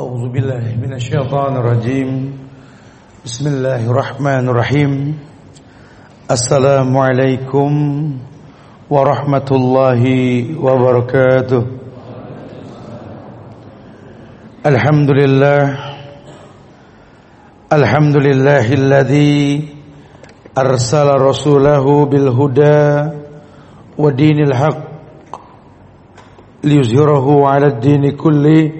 أعوذ بالله من الشيطان الرجيم. بسم الله الرحمن الرحيم. السلام عليكم ورحمة الله وبركاته. الحمد لله. الحمد لله الذي أرسل رسوله بالهدى ودين الحق ليظهره على الدين كله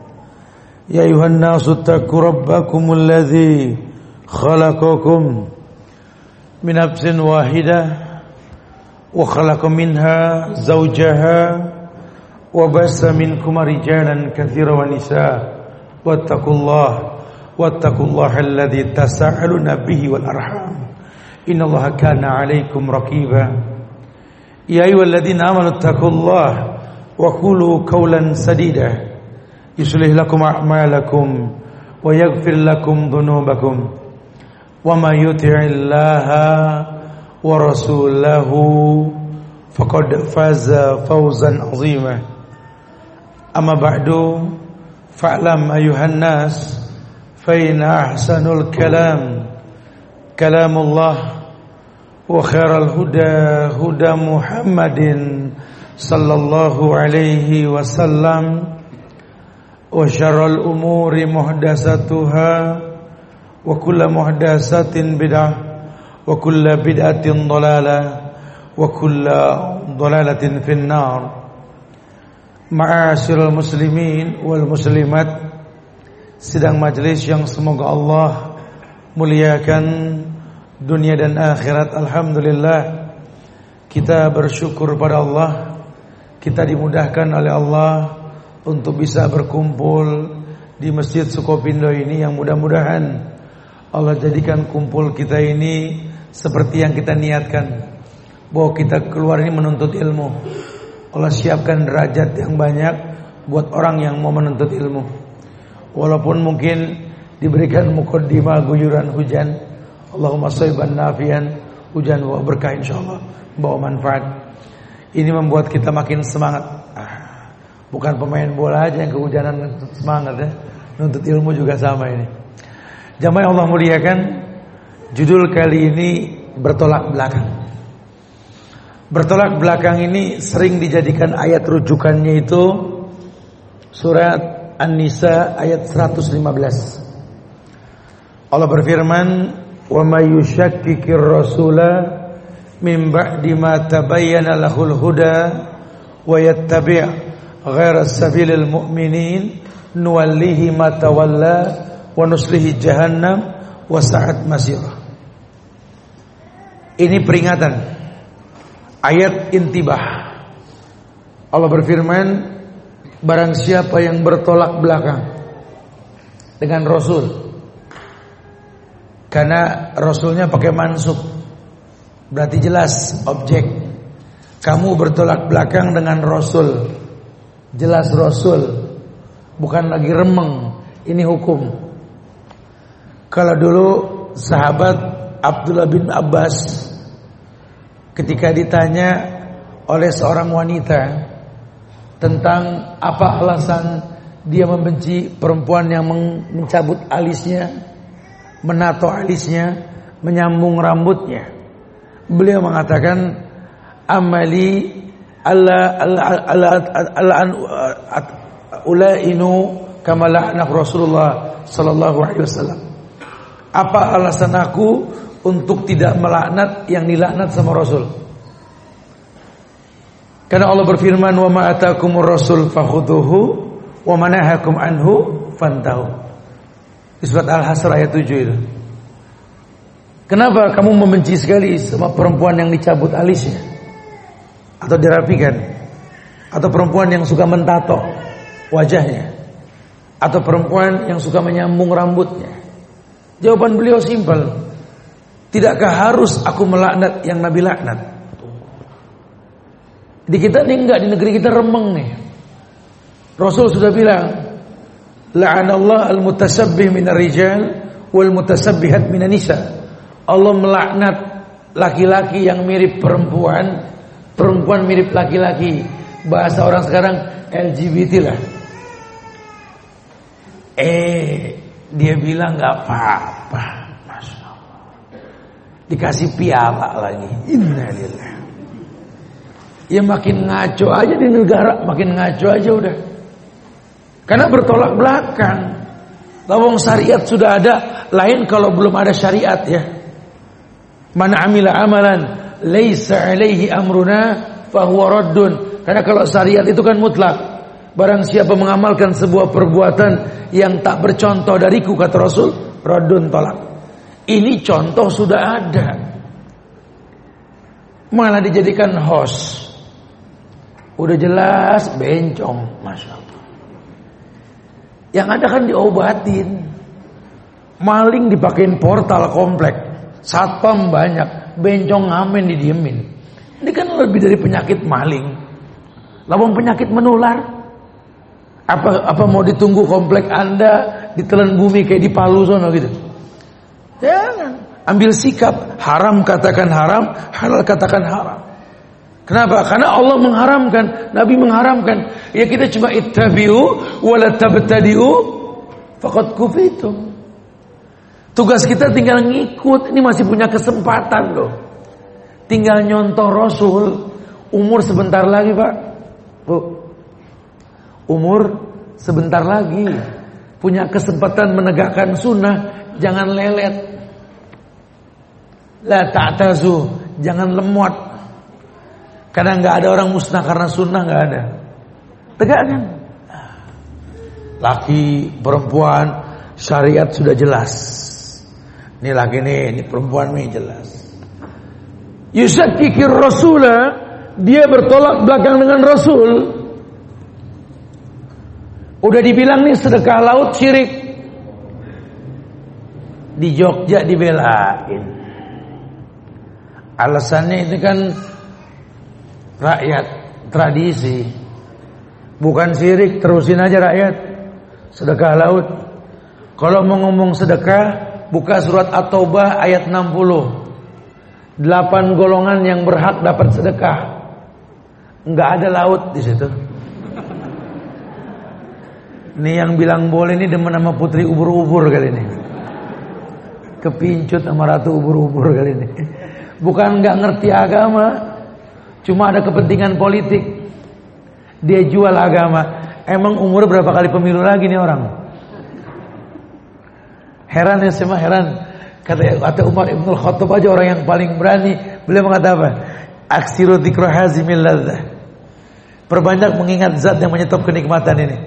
يا أيها الناس اتقوا ربكم الذي خلقكم من نفس واحدة وخلق منها زوجها وبس منكم رجالا كثيرا ونساء واتقوا الله واتقوا الله الذي تساءلون به والأرحام إن الله كان عليكم رقيبا يا أيها الذين آمنوا اتقوا الله وقولوا قولا سديدا يصلح لكم أعمالكم ويغفر لكم ذنوبكم وما يطع الله ورسوله فقد فاز فوزا عظيما. أما بعد فاعلم أيها الناس فإن أحسن الكلام كلام الله وخير الهدى هدى محمد صلى الله عليه وسلم. وشر الأمور محدثاتها وكل محدثات بدعة وكل بدعة ضلالة وكل ضلالة في النار معاشر المسلمين والmuslimat sedang majelis yang semoga Allah muliakan dunia dan akhirat alhamdulillah kita bersyukur pada Allah kita dimudahkan oleh Allah untuk bisa berkumpul di Masjid Sukopindo ini yang mudah-mudahan Allah jadikan kumpul kita ini seperti yang kita niatkan bahwa kita keluar ini menuntut ilmu. Allah siapkan derajat yang banyak buat orang yang mau menuntut ilmu. Walaupun mungkin diberikan mukaddimah guyuran hujan, Allahumma sayyiban nafian, hujan berkah insyaallah, bawa manfaat. Ini membuat kita makin semangat. Bukan pemain bola aja yang kehujanan semangat ya. Nuntut ilmu juga sama ini. Jamaah Allah muliakan, judul kali ini bertolak belakang. Bertolak belakang ini sering dijadikan ayat rujukannya itu surat An-Nisa ayat 115. Allah berfirman, "Wa may yushakkikir rasula min ba'di ma tabayyana lahul huda wa yattabi' ghaira sabilil mu'minin nuwallihi ma tawalla wa nuslihi jahannam wa sa'at masirah. Ini peringatan ayat intibah. Allah berfirman, barang siapa yang bertolak belakang dengan Rasul karena Rasulnya pakai mansub berarti jelas objek kamu bertolak belakang dengan Rasul Jelas Rasul. Bukan lagi remeng. Ini hukum. Kalau dulu sahabat Abdullah bin Abbas Ketika ditanya Oleh seorang wanita Tentang apa alasan Dia membenci perempuan yang Mencabut alisnya Menato alisnya Menyambung rambutnya Beliau mengatakan Amali alla alla alla ulainu kama la'na Rasulullah sallallahu alaihi wasallam. Apa alasan aku untuk tidak melaknat yang dilaknat sama Rasul? Karena Allah berfirman wa ma atakumur rasul fakhuduhu wa manahakum anhu fantahu. Di surat Al-Hasr ayat 7 itu. Kenapa kamu membenci sekali sama perempuan yang dicabut alisnya? Atau dirapikan atau perempuan yang suka mentato wajahnya atau perempuan yang suka menyambung rambutnya Jawaban beliau simpel. Tidakkah harus aku melaknat yang Nabi laknat? Di kita ini enggak, di negeri kita remeng nih. Rasul sudah bilang, La'anallah al-mutasabbih minar rijal wal mutasabbihat minan nisa. Allah melaknat laki-laki yang mirip perempuan, perempuan mirip laki-laki. Bahasa orang sekarang LGBT lah. Eh, dia bilang nggak apa-apa, masya Allah. Dikasih piala lagi, innalillah. Ya makin ngaco aja di negara, makin ngaco aja udah. Karena bertolak belakang. Lawang syariat sudah ada, lain kalau belum ada syariat ya. Mana amila amalan laisa alaihi amruna fahuwa raddun. Karena kalau syariat itu kan mutlak. Barang siapa mengamalkan sebuah perbuatan yang tak bercontoh dariku kata Rasul, radun tolak. Ini contoh sudah ada. Malah dijadikan host. Udah jelas bencong, masya Allah. Yang ada kan diobatin. Maling dipakein portal komplek. Satpam banyak, bencong ngamen didiemin. Ini kan lebih dari penyakit maling. Lawang penyakit menular. Apa apa mau ditunggu komplek Anda ditelan bumi kayak di Palu sono gitu? Jangan. Ambil sikap, haram katakan haram, halal katakan haram. Kenapa? Karena Allah mengharamkan, Nabi mengharamkan. Ya kita cuma ittabi'u wala tabtadi'u faqad kufitum. Tugas kita tinggal ngikut, ini masih punya kesempatan loh. Tinggal nyontoh Rasul, umur sebentar lagi, Pak. Bu, umur sebentar lagi. Punya kesempatan menegakkan sunnah. Jangan lelet. La ta'tazu. Jangan lemot. Karena nggak ada orang musnah karena sunnah nggak ada. Tegakkan laki perempuan syariat sudah jelas ini laki nih ini perempuan nih jelas Yusakikir Rasulah dia bertolak belakang dengan Rasul Udah dibilang nih sedekah laut syirik. Di Jogja dibelain. Alasannya itu kan rakyat tradisi. Bukan syirik, terusin aja rakyat. Sedekah laut. Kalau mau ngomong sedekah, buka surat At-Taubah ayat 60. Delapan golongan yang berhak dapat sedekah. Enggak ada laut di situ. Ini yang bilang boleh ini demen sama putri ubur-ubur kali ini. Kepincut sama ratu ubur-ubur kali ini. Bukan nggak ngerti agama, cuma ada kepentingan politik. Dia jual agama. Emang umur berapa kali pemilu lagi nih orang? Heran ya semua heran. Kata, kata Umar Ibn Khattab aja orang yang paling berani. Beliau mengatakan apa? Aksiru hazimil Perbanyak mengingat zat yang menyetop kenikmatan ini.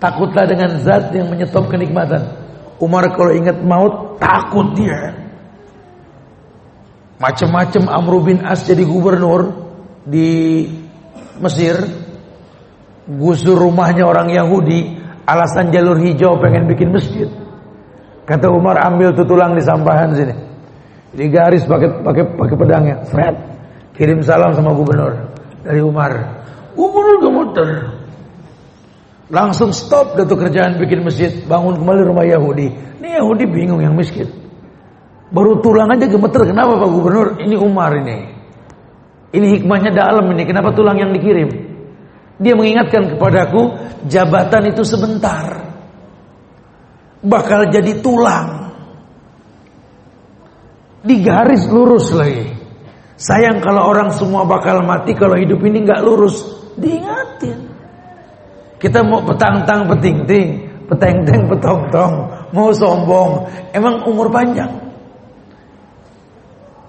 Takutlah dengan zat yang menyetop kenikmatan. Umar kalau ingat maut takut dia. Macam-macam Amr bin As jadi gubernur di Mesir. Gusur rumahnya orang Yahudi. Alasan jalur hijau pengen bikin masjid. Kata Umar ambil tuh tulang di sampahan sini. Di garis pakai pakai pakai pedangnya. Fred kirim salam sama gubernur dari Umar. Gubernur gemeter. Langsung stop datu kerjaan bikin masjid, bangun kembali rumah Yahudi. Ini Yahudi bingung yang miskin. Baru tulang aja gemeter, kenapa Pak Gubernur? Ini Umar ini. Ini hikmahnya dalam ini, kenapa tulang yang dikirim? Dia mengingatkan kepadaku, jabatan itu sebentar. Bakal jadi tulang. Digaris lurus lagi. Sayang kalau orang semua bakal mati kalau hidup ini nggak lurus. Diingatin. Kita mau petang-tang peting-ting, peteng-teng petong-tong, mau sombong, emang umur panjang.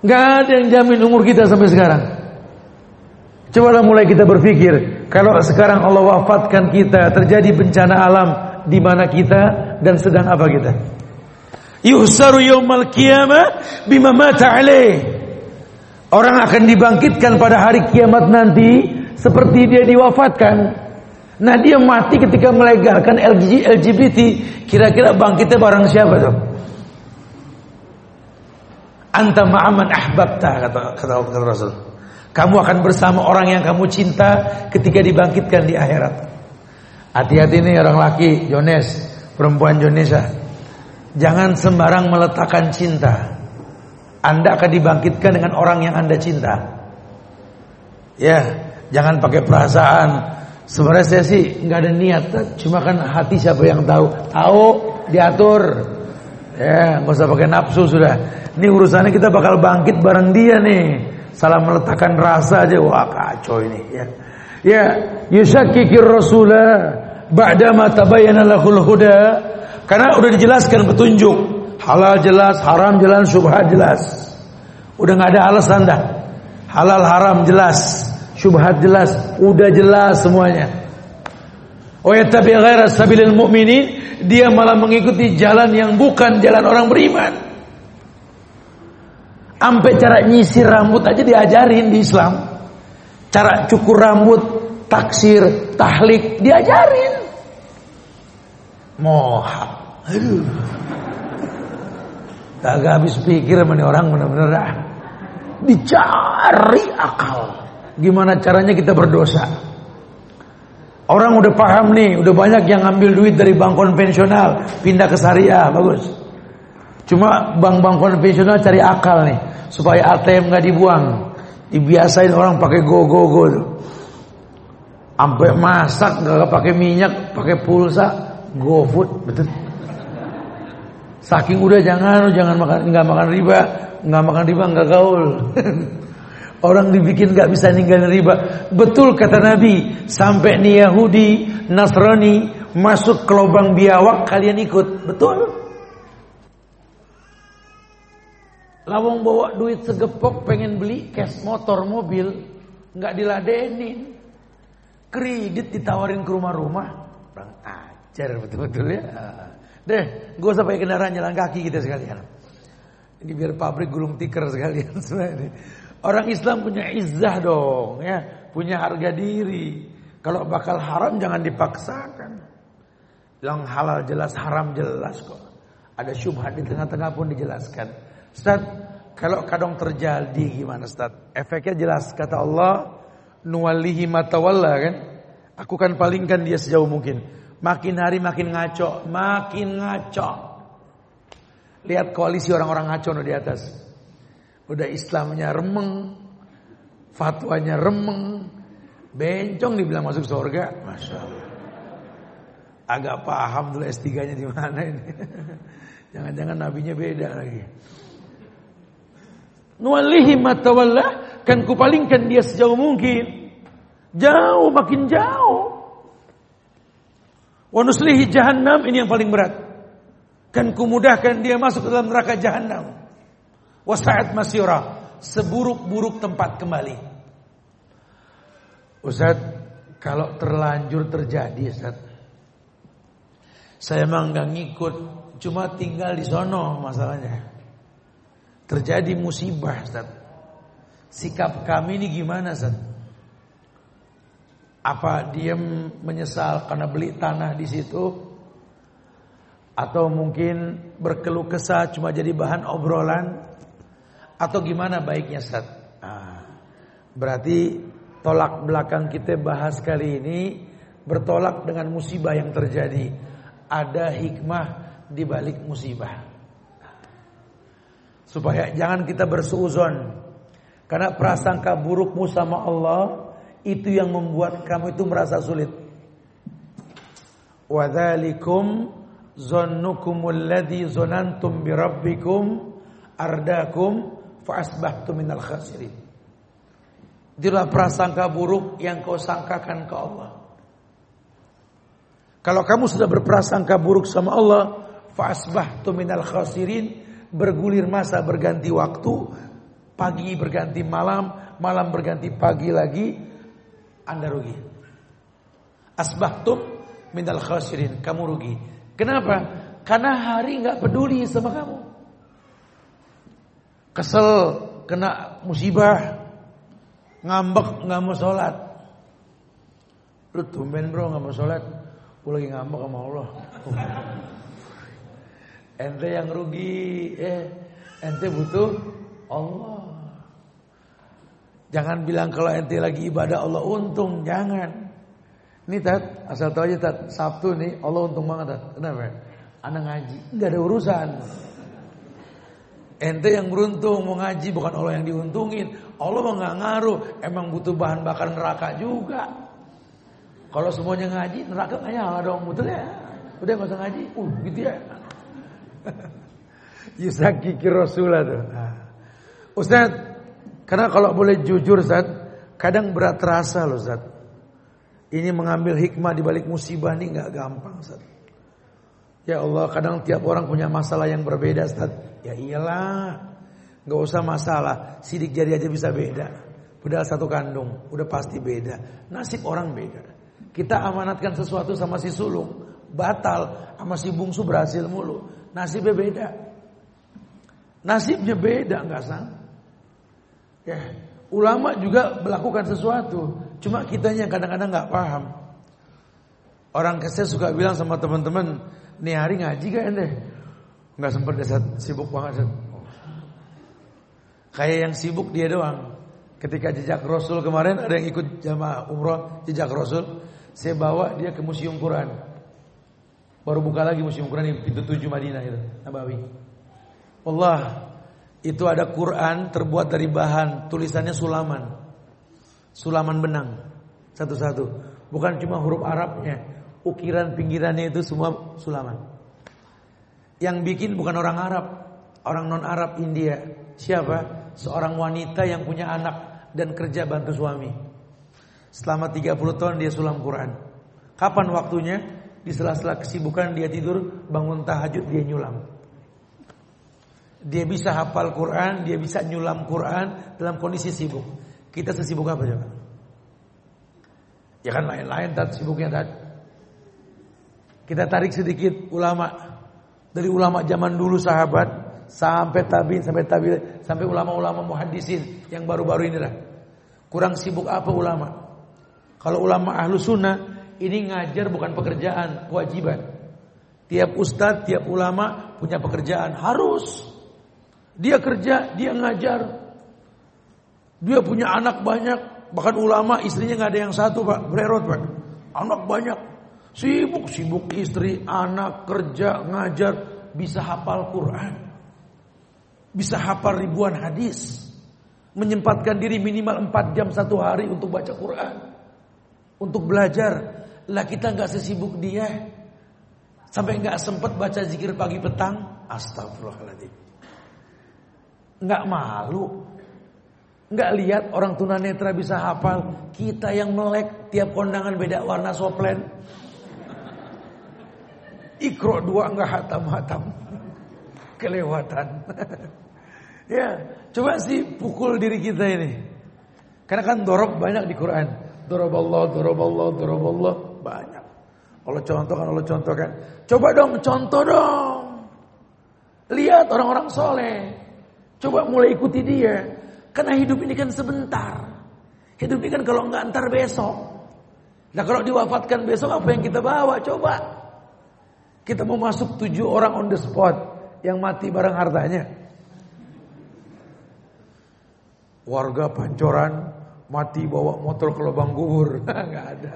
Gak ada yang jamin umur kita sampai sekarang. Cobalah mulai kita berpikir, kalau sekarang Allah wafatkan kita, terjadi bencana alam di mana kita dan sedang apa kita? Yuhsaru yaumal qiyamah bima mata. Orang akan dibangkitkan pada hari kiamat nanti seperti dia diwafatkan. Nah dia mati ketika melegalkan LGBT. Kira-kira bangkitnya barang siapa tuh? Anta ma'aman ahbabta kata, kata, kata Rasul. Kamu akan bersama orang yang kamu cinta ketika dibangkitkan di akhirat. Hati-hati nih orang laki, Jones, perempuan Jonesa. Jangan sembarang meletakkan cinta. Anda akan dibangkitkan dengan orang yang Anda cinta. Ya, jangan pakai perasaan. Sebenarnya saya sih nggak ada niat, cuma kan hati siapa yang tahu. Tahu, diatur. Ya, nggak usah pakai nafsu sudah. Ini urusannya kita bakal bangkit bareng dia nih. Salah meletakkan rasa aja, wah kacau ini. Ya. Ya, yusakkikir rasulah ba'da ma tabayyana lahul huda karena udah dijelaskan petunjuk halal jelas, haram jelas, syubhat jelas. Udah nggak ada alasan dah. Halal haram jelas, syubhat jelas, udah jelas semuanya. Oh ya tapi ghaira sabilil mu'minin, dia malah mengikuti jalan yang bukan jalan orang beriman. Sampai cara nyisir rambut aja diajarin di Islam. Cara cukur rambut, taksir, tahlik diajarin. Mohak. Aduh. Tak habis pikir sama orang benar-benar ah. Dicari akal. Gimana caranya kita berdosa? Orang udah paham nih, udah banyak yang ngambil duit dari bank konvensional, pindah ke syariah, bagus. Cuma bank-bank konvensional cari akal nih, supaya ATM nggak dibuang. Dibiasain orang pakai go-go-go tuh. Sampai masak nggak pakai minyak, pakai pulsa, GoFood, betul. Saking udah jangan, jangan makan, nggak makan riba, nggak makan riba nggak gaul. Orang dibikin nggak bisa ninggalin riba. Betul kata Nabi, sampai nih Yahudi, Nasrani masuk ke lubang biawak kalian ikut. Betul. Lawang bawa duit segepok pengen beli cash motor mobil, nggak diladenin. Kredit ditawarin ke rumah-rumah. Orang ajar betul-betul ya. Deh, gue usah pakai kendaraan jalan kaki kita sekalian. Ini biar pabrik gulung tikar sekalian. Orang Islam punya izzah dong, ya, punya harga diri. Kalau bakal haram jangan dipaksakan. Yang halal jelas, haram jelas kok. Ada syubhat di tengah-tengah pun dijelaskan. Ustaz, kalau kadang terjadi gimana Ustaz? Efeknya jelas kata Allah, nuwallihi matawalla kan? Aku kan palingkan dia sejauh mungkin. Makin hari makin ngaco, makin ngaco. Lihat koalisi orang-orang ngaco di atas. Udah Islamnya remeng, fatwanya remeng, bencong dibilang masuk surga, masya Allah. Agak paham dulu S3-nya di mana ini. Jangan-jangan nabinya beda lagi. Nuwalihi matawalla kan kupalingkan dia sejauh mungkin. Jauh makin jauh. Wa nuslihi jahannam ini yang paling berat. Kan kumudahkan dia masuk ke dalam neraka jahannam. Wasa'at masyura. Seburuk-buruk tempat kembali. Ustaz, kalau terlanjur terjadi Ustaz. Saya emang gak ngikut. Cuma tinggal di sono masalahnya. Terjadi musibah Ustaz. Sikap kami ini gimana Ustaz? Apa diam menyesal karena beli tanah di situ? Atau mungkin berkeluh kesah cuma jadi bahan obrolan? Atau gimana baiknya Ustaz? Nah, berarti tolak belakang kita bahas kali ini bertolak dengan musibah yang terjadi. Ada hikmah di balik musibah. Supaya jangan kita bersuuzon. Karena prasangka burukmu sama Allah itu yang membuat kamu itu merasa sulit. Wadzalikum zannukumul ladzi zanantum bi rabbikum ardakum fa asbahtum minal khasirin. Itulah prasangka buruk yang kau sangkakan ke Allah. Kalau kamu sudah berprasangka buruk sama Allah, fa asbahtum minal khasirin, bergulir masa berganti waktu, pagi berganti malam, malam berganti pagi lagi, Anda rugi. Asbahtum minal khasirin, kamu rugi. Kenapa? Karena hari nggak peduli sama kamu. Kesel kena musibah, ngambek nggak mau sholat. Lu tumben bro nggak mau sholat, gue lagi ngambek sama Allah. Ente yang rugi, eh ente butuh Allah. Jangan bilang kalau ente lagi ibadah Allah untung, jangan. Ini tat, asal tahu aja tat, Sabtu nih Allah untung banget tat. Kenapa? Anak ngaji, nggak ada urusan. Ente yang beruntung mau ngaji bukan Allah yang diuntungin. Allah mah nggak ngaruh, emang butuh bahan bakar neraka juga. Kalau semuanya ngaji, neraka nggak nyala dong, betul ya? Udah nggak usah ngaji, uh gitu ya. Yusaki Rasulullah tuh. Nah. Karena kalau boleh jujur Ustaz, kadang berat terasa loh Ustaz. Ini mengambil hikmah di balik musibah ini nggak gampang Ustaz. Ya Allah, kadang tiap orang punya masalah yang berbeda Ustaz. Ya iyalah. nggak usah masalah, sidik jari aja bisa beda. Padahal satu kandung, udah pasti beda. Nasib orang beda. Kita amanatkan sesuatu sama si sulung, batal sama si bungsu berhasil mulu. Nasibnya beda. Nasibnya beda nggak sama. Ya, ulama juga melakukan sesuatu, cuma kitanya kadang-kadang nggak paham. Orang kesel suka bilang sama teman-teman, nih hari ngaji gak ente? Nggak sempat desa sibuk banget. Kayak yang sibuk dia doang. Ketika jejak Rasul kemarin ada yang ikut jamaah umroh jejak Rasul, saya bawa dia ke museum Quran. Baru buka lagi museum Quran di pintu tujuh Madinah itu, Nabawi. Allah itu ada Quran terbuat dari bahan tulisannya sulaman. Sulaman benang satu-satu. Bukan cuma huruf Arabnya, ukiran pinggirannya itu semua sulaman. Yang bikin bukan orang Arab, orang non Arab India. Siapa? Seorang wanita yang punya anak dan kerja bantu suami. Selama 30 tahun dia sulam Quran. Kapan waktunya? Di sela-sela kesibukan dia tidur, bangun tahajud dia nyulam. Dia bisa hafal Quran, dia bisa nyulam Quran dalam kondisi sibuk. Kita sesibuk apa coba? Ya kan lain-lain tat sibuknya tat. Kita tarik sedikit ulama dari ulama zaman dulu sahabat sampai tabiin sampai tabiin sampai ulama-ulama muhaddisin yang baru-baru ini lah. Kurang sibuk apa ulama? Kalau ulama ahlu sunnah ini ngajar bukan pekerjaan, kewajiban. Tiap ustadz, tiap ulama punya pekerjaan harus dia kerja, dia ngajar. Dia punya anak banyak. Bahkan ulama istrinya nggak ada yang satu pak. Bererot pak. Anak banyak. Sibuk, sibuk istri, anak, kerja, ngajar. Bisa hafal Quran. Bisa hafal ribuan hadis. Menyempatkan diri minimal 4 jam satu hari untuk baca Quran. Untuk belajar. Lah kita nggak sesibuk dia. Sampai nggak sempat baca zikir pagi petang. Astagfirullahaladzim nggak malu. Nggak lihat orang tunanetra bisa hafal. Kita yang melek tiap kondangan beda warna soplen. Ikro dua nggak hatam-hatam. Kelewatan. ya, coba sih pukul diri kita ini. Karena kan dorob banyak di Quran. Dorob Allah, dorob Allah, dorob Allah. Banyak. Allah contohkan, Allah contohkan. Coba dong, contoh dong. Lihat orang-orang soleh. Coba mulai ikuti dia. Karena hidup ini kan sebentar. Hidup ini kan kalau nggak ntar besok. Nah kalau diwafatkan besok apa yang kita bawa? Coba. Kita mau masuk tujuh orang on the spot. Yang mati bareng hartanya. Warga pancoran mati bawa motor ke lubang kubur. nggak ada.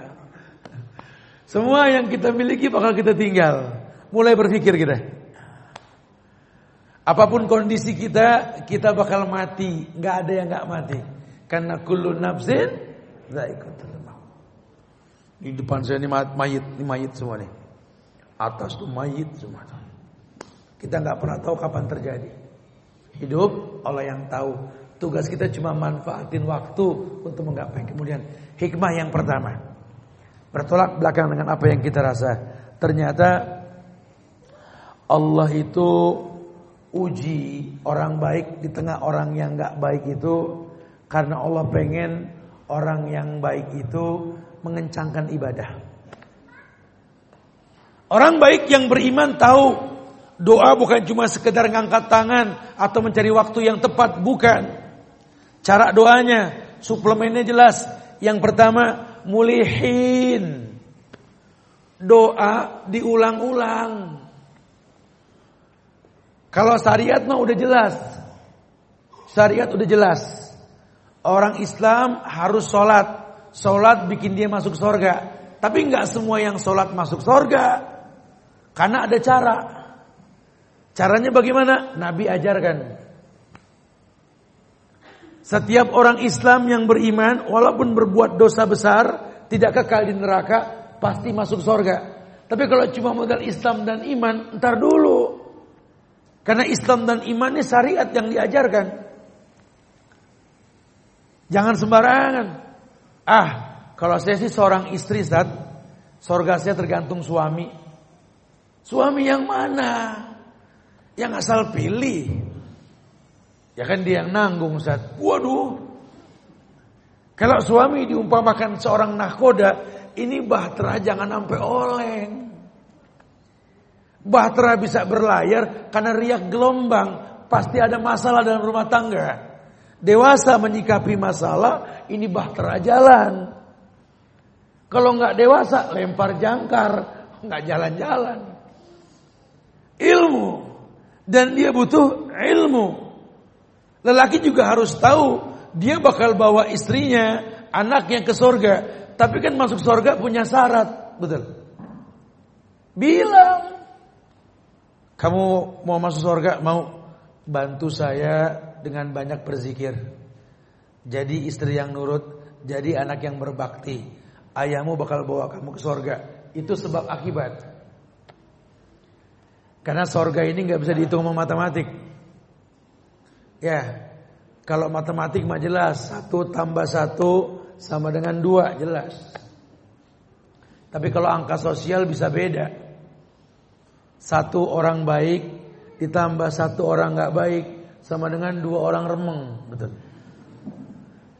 Semua yang kita miliki bakal kita tinggal. Mulai berpikir kita. Apa pun kondisi kita, kita bakal mati. Nggak ada yang nggak mati. Karena kullu nafsin zaikatul maut. Di depan saya ini mayit, ini mayit semua nih. Atas tuh mayit semua. Kita nggak pernah tahu kapan terjadi. Hidup Allah yang tahu. Tugas kita cuma manfaatin waktu untuk menggapai kemudian hikmah yang pertama. Bertolak belakang dengan apa yang kita rasa. Ternyata Allah itu uji orang baik di tengah orang yang nggak baik itu karena Allah pengen orang yang baik itu mengencangkan ibadah. Orang baik yang beriman tahu doa bukan cuma sekedar ngangkat tangan atau mencari waktu yang tepat, bukan. Cara doanya, suplemennya jelas. Yang pertama, mulihin. Doa diulang-ulang. Kalau syariat mah udah jelas. Syariat udah jelas. Orang Islam harus sholat. Sholat bikin dia masuk surga. Tapi nggak semua yang sholat masuk surga. Karena ada cara. Caranya bagaimana? Nabi ajarkan. Setiap orang Islam yang beriman, walaupun berbuat dosa besar, tidak kekal di neraka, pasti masuk surga. Tapi kalau cuma modal Islam dan iman, ntar dulu. Karena Islam dan iman ini syariat yang diajarkan. Jangan sembarangan. Ah, kalau saya sih seorang istri, saat surga saya tergantung suami. Suami yang mana? Yang asal pilih. Ya kan dia yang nanggung Ustaz. Waduh. Kalau suami diumpamakan seorang nahkoda, ini bahtera jangan sampai oleng. Bahtera bisa berlayar karena riak gelombang. Pasti ada masalah dalam rumah tangga. Dewasa menyikapi masalah, ini bahtera jalan. Kalau nggak dewasa, lempar jangkar, nggak jalan-jalan. Ilmu dan dia butuh ilmu. Lelaki juga harus tahu dia bakal bawa istrinya, anaknya ke surga. Tapi kan masuk surga punya syarat, betul? Bilang, kamu mau masuk surga, mau bantu saya dengan banyak berzikir. Jadi istri yang nurut, jadi anak yang berbakti. Ayahmu bakal bawa kamu ke surga. Itu sebab akibat. Karena surga ini nggak bisa dihitung sama matematik. Ya, kalau matematik mah jelas satu tambah satu sama dengan dua jelas. Tapi kalau angka sosial bisa beda. Satu orang baik ditambah satu orang nggak baik sama dengan dua orang remeng, betul?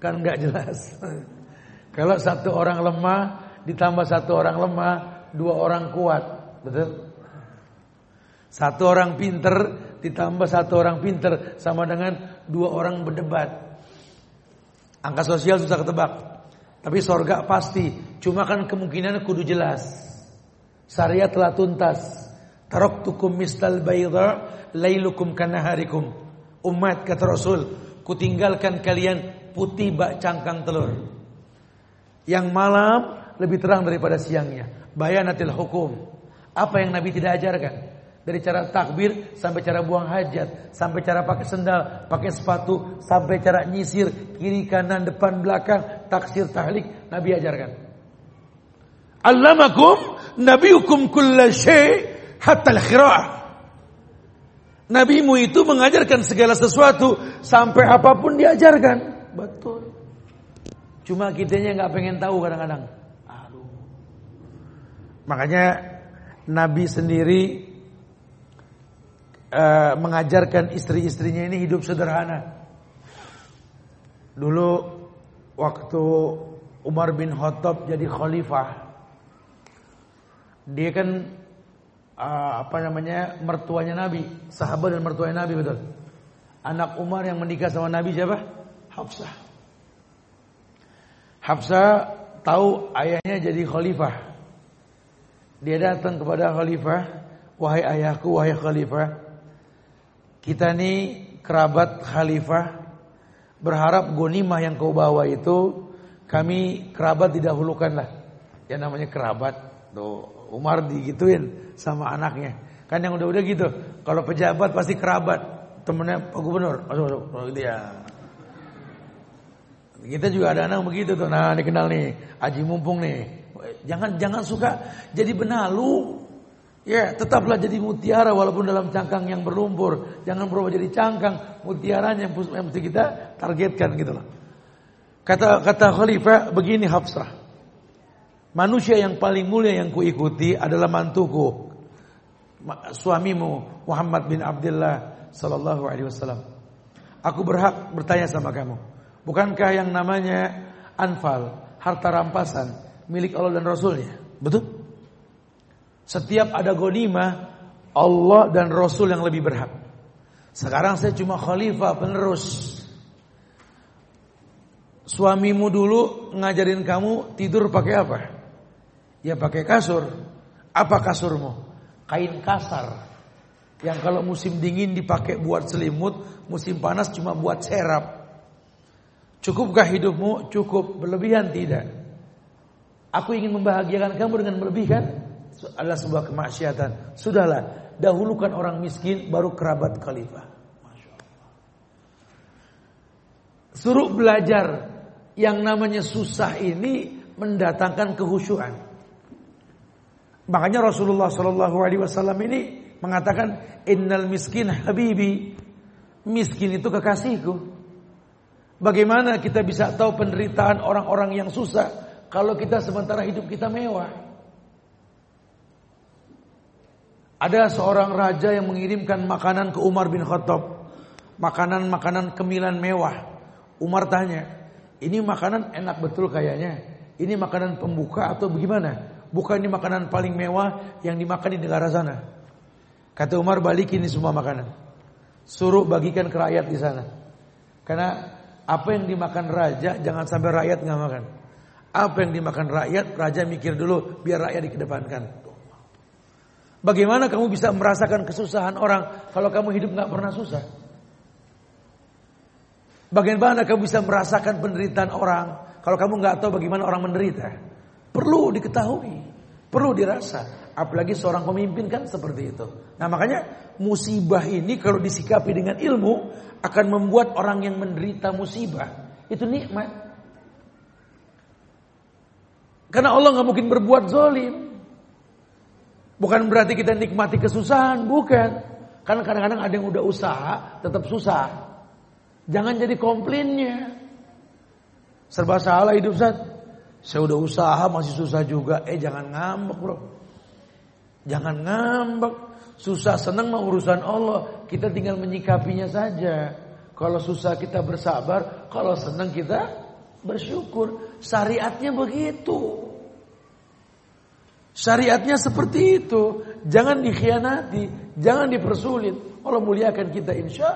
Kan nggak jelas. kalau satu orang lemah ditambah satu orang lemah, dua orang kuat, betul? Satu orang pinter ditambah satu orang pinter sama dengan dua orang berdebat. Angka sosial susah ketebak. Tapi sorga pasti. Cuma kan kemungkinan kudu jelas. Syariat telah tuntas. Taraktukum mistal bayda lailukum kanaharikum. Umat kata Rasul, kutinggalkan kalian putih bak cangkang telur. Yang malam lebih terang daripada siangnya. Bayanatil hukum. Apa yang Nabi tidak ajarkan? Dari cara takbir sampai cara buang hajat, sampai cara pakai sendal, pakai sepatu, sampai cara nyisir kiri kanan depan belakang, taksir tahlik Nabi ajarkan. Allamakum nabiyukum kulla syai' hatta al-khira'ah. Nabimu itu mengajarkan segala sesuatu sampai apa pun diajarkan. Betul. Cuma kitanya nggak pengen tahu kadang-kadang. Makanya Nabi sendiri uh, mengajarkan istri-istrinya ini hidup sederhana. Dulu waktu Umar bin Khattab jadi khalifah, dia kan uh, apa namanya mertuanya Nabi, sahabat dan mertuanya Nabi betul. Anak Umar yang menikah sama Nabi siapa? Hafsah. Hafsah tahu ayahnya jadi khalifah. Dia datang kepada khalifah, wahai ayahku, wahai khalifah, kita ini kerabat khalifah berharap gonimah yang kau bawa itu kami kerabat didahulukan lah. Ya namanya kerabat. Tuh Umar digituin sama anaknya. Kan yang udah-udah gitu. Kalau pejabat pasti kerabat. Temennya Pak Gubernur. Masuk masuk. Oh, gitu ya. Kita juga ada anak begitu tuh. Nah, dikenal nih. Aji mumpung nih. Jangan jangan suka jadi benalu. Ya, tetaplah jadi mutiara walaupun dalam cangkang yang berlumpur. Jangan berubah jadi cangkang mutiaranya yang mesti kita targetkan gitu loh. Kata kata khalifah begini Hafsah. Manusia yang paling mulia yang kuikuti adalah mantuku. Suamimu Muhammad bin Abdullah sallallahu alaihi wasallam. Aku berhak bertanya sama kamu. Bukankah yang namanya anfal, harta rampasan milik Allah dan Rasulnya? Betul? Setiap ada gonima Allah dan Rasul yang lebih berhak. Sekarang saya cuma khalifah penerus. Suamimu dulu ngajarin kamu tidur pakai apa? Ya pakai kasur. Apa kasurmu? Kain kasar. Yang kalau musim dingin dipakai buat selimut, musim panas cuma buat serap. Cukupkah hidupmu? Cukup. Berlebihan tidak. Aku ingin membahagiakan kamu dengan melebihkan adalah sebuah kemaksiatan. Sudahlah, dahulukan orang miskin baru kerabat khalifah. Suruh belajar yang namanya susah ini mendatangkan kehusuan. Makanya Rasulullah Shallallahu Alaihi Wasallam ini mengatakan Innal miskin habibi. Miskin itu kekasihku. Bagaimana kita bisa tahu penderitaan orang-orang yang susah Kalau kita sementara hidup kita mewah? Ada seorang raja yang mengirimkan makanan ke Umar bin Khattab. Makanan-makanan kemilan mewah. Umar tanya Ini makanan enak betul kayaknya. Ini makanan pembuka atau bagaimana Bukan ini makanan paling mewah yang dimakan di negara sana Kata Umar balikin ini semua makanan. Suruh bagikan ke rakyat di sana. Karena apa yang dimakan raja jangan sampai rakyat nggak makan. Apa yang dimakan rakyat, raja mikir dulu biar rakyat dikedepankan. Bagaimana kamu bisa merasakan kesusahan orang kalau kamu hidup nggak pernah susah? Bagaimana kamu bisa merasakan penderitaan orang kalau kamu nggak tahu bagaimana orang menderita? Perlu diketahui, perlu dirasa. Apalagi seorang pemimpin kan seperti itu. Nah makanya musibah ini kalau disikapi dengan ilmu akan membuat orang yang menderita musibah itu nikmat. Karena Allah nggak mungkin berbuat zolim. Bukan berarti kita nikmati kesusahan, bukan. Karena kadang-kadang ada yang udah usaha tetap susah. Jangan jadi komplainnya. Serba salah hidup saat. Saya udah usaha masih susah juga. Eh jangan ngambek bro. Jangan ngambek. Susah senang mau urusan Allah. Kita tinggal menyikapinya saja. Kalau susah kita bersabar. Kalau senang kita bersyukur. Syariatnya begitu. Syariatnya seperti itu. Jangan dikhianati. Jangan dipersulit. Allah muliakan kita insya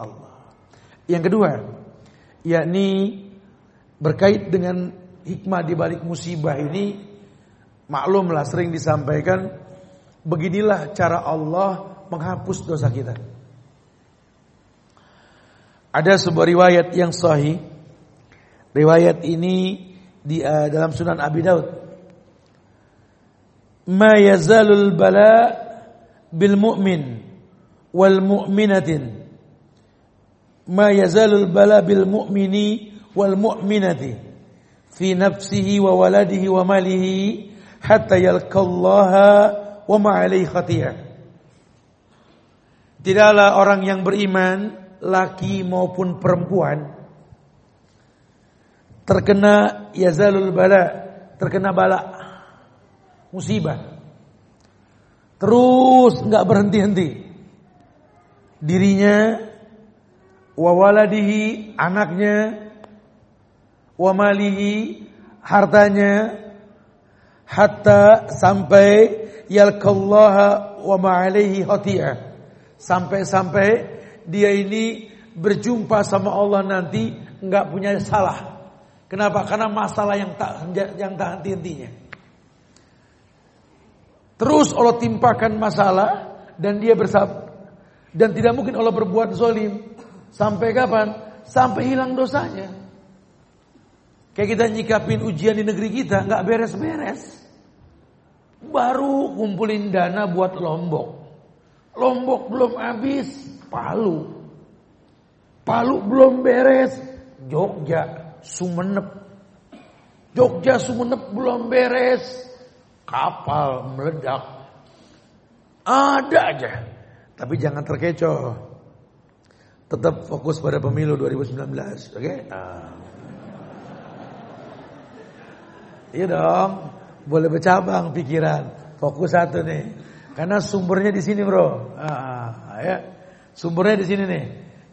Allah. Yang kedua. Yakni berkait dengan hikmah di balik musibah ini. Maklumlah sering disampaikan Beginilah cara Allah menghapus dosa kita. Ada sebuah riwayat yang sahih. Riwayat ini di uh, dalam Sunan Abi Daud. Ma yazalul bala bil mu'min wal mu'minatin. Ma yazalul bala bil mu'mini wal mu'minati fi nafsihi wa waladihi wa malihi hatta yalqallaha wa ma'alai khatiyah. Tidaklah orang yang beriman, laki maupun perempuan, terkena yazalul bala, terkena bala, musibah. Terus nggak berhenti-henti. Dirinya, wa waladihi, anaknya, wa malihi, hartanya, hatta sampai yalqallaha wa ma'alaihi khati'ah. Sampai-sampai dia ini berjumpa sama Allah nanti enggak punya salah. Kenapa? Karena masalah yang tak yang tak henti-hentinya. Terus Allah timpakan masalah dan dia bersabar. Dan tidak mungkin Allah berbuat zolim. Sampai kapan? Sampai hilang dosanya. Kayak kita nyikapin ujian di negeri kita nggak beres-beres. Baru kumpulin dana buat Lombok. Lombok belum habis, Palu. Palu belum beres, Jogja, Sumenep. Jogja, Sumenep belum beres, kapal meledak. Ada aja. Tapi jangan terkecoh. Tetap fokus pada pemilu 2019, oke? Okay? Nah. Iya dong. Boleh bercabang pikiran. Fokus satu nih. Karena sumbernya di sini bro. Ah, ya. Sumbernya di sini nih.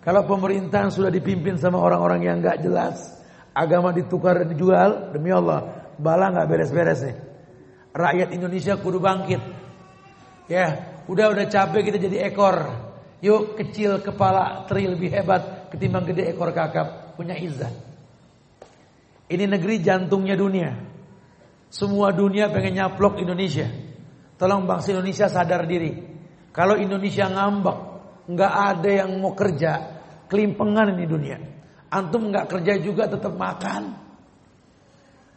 Kalau pemerintahan sudah dipimpin sama orang-orang yang nggak jelas, agama ditukar dan dijual, demi Allah, bala nggak beres-beres nih. Rakyat Indonesia kudu bangkit. Ya, udah udah capek kita jadi ekor. Yuk kecil kepala teri lebih hebat ketimbang gede ekor kakap punya izah. Ini negeri jantungnya dunia. Semua dunia pengen nyaplok Indonesia. Tolong bangsa Indonesia sadar diri. Kalau Indonesia ngambek, nggak ada yang mau kerja, kelimpengan ini dunia. Antum nggak kerja juga tetap makan.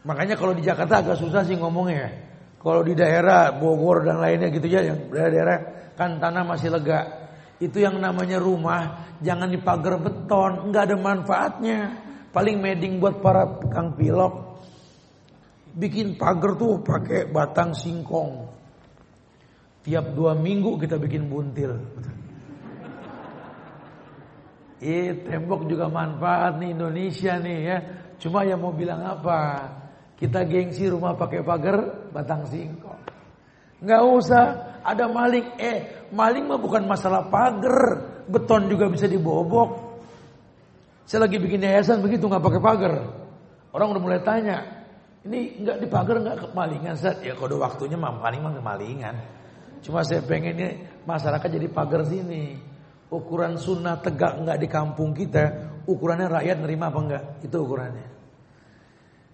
Makanya kalau di Jakarta agak susah sih ngomongnya. Kalau di daerah Bogor dan lainnya gitu ya, yang daerah-daerah kan tanah masih lega. Itu yang namanya rumah, jangan dipagar beton, nggak ada manfaatnya. Paling meding buat para tukang pilok. Bikin pagar tuh pakai batang singkong. Tiap dua minggu kita bikin buntil. Eh, tembok juga manfaat nih Indonesia nih ya. Cuma yang mau bilang apa? Kita gengsi rumah pakai pagar batang singkong. Nggak usah ada maling. Eh, maling mah bukan masalah pagar, beton juga bisa dibobok. Saya lagi bikin yayasan begitu nggak pakai pagar. Orang udah mulai tanya, ini nggak dipagar nggak kemalingan Set? Ya kalau waktunya mah paling mah kemalingan. Cuma saya pengen ini masyarakat jadi pagar sini. Ukuran sunnah tegak nggak di kampung kita, ukurannya rakyat nerima apa enggak? Itu ukurannya.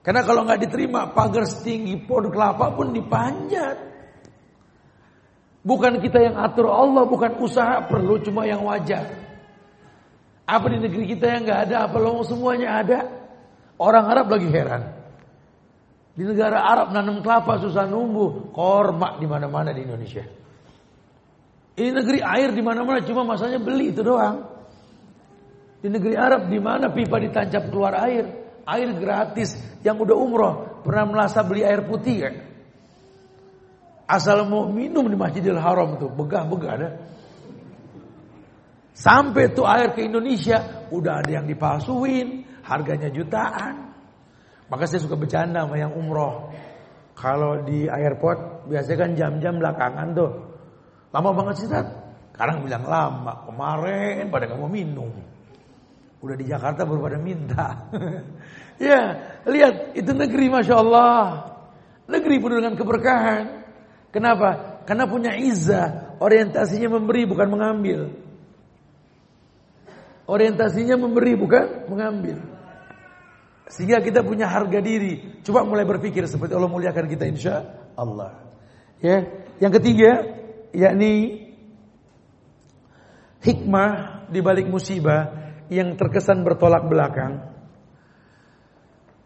Karena kalau nggak diterima, pagar setinggi pohon kelapa pun dipanjat. Bukan kita yang atur Allah, bukan usaha perlu cuma yang wajar. Apa di negeri kita yang nggak ada, apa lo semuanya ada? Orang Arab lagi heran. Di negara Arab nanam kelapa susah numbuh, korma di mana-mana di Indonesia. Ini negeri air di mana-mana cuma masanya beli itu doang. Di negeri Arab di mana pipa ditancap keluar air, air gratis. Yang udah umroh pernah merasa beli air putih kan? Asal mau minum di Masjidil Haram tuh begah-begah ada. Sampai tuh air ke Indonesia udah ada yang dipalsuin, harganya jutaan. Maka saya suka bercanda sama yang umroh. Kalau di airport biasanya kan jam-jam belakangan tuh Lama banget sih Tat. Sekarang bilang lama. Kemarin pada mau minum. Udah di Jakarta baru pada minta. ya, lihat itu negeri Masya Allah. Negeri penuh dengan keberkahan. Kenapa? Karena punya izah. Orientasinya memberi bukan mengambil. Orientasinya memberi bukan mengambil. Sehingga kita punya harga diri. Coba mulai berpikir seperti Allah muliakan kita insya Allah. Ya, yang ketiga yakni hikmah di balik musibah yang terkesan bertolak belakang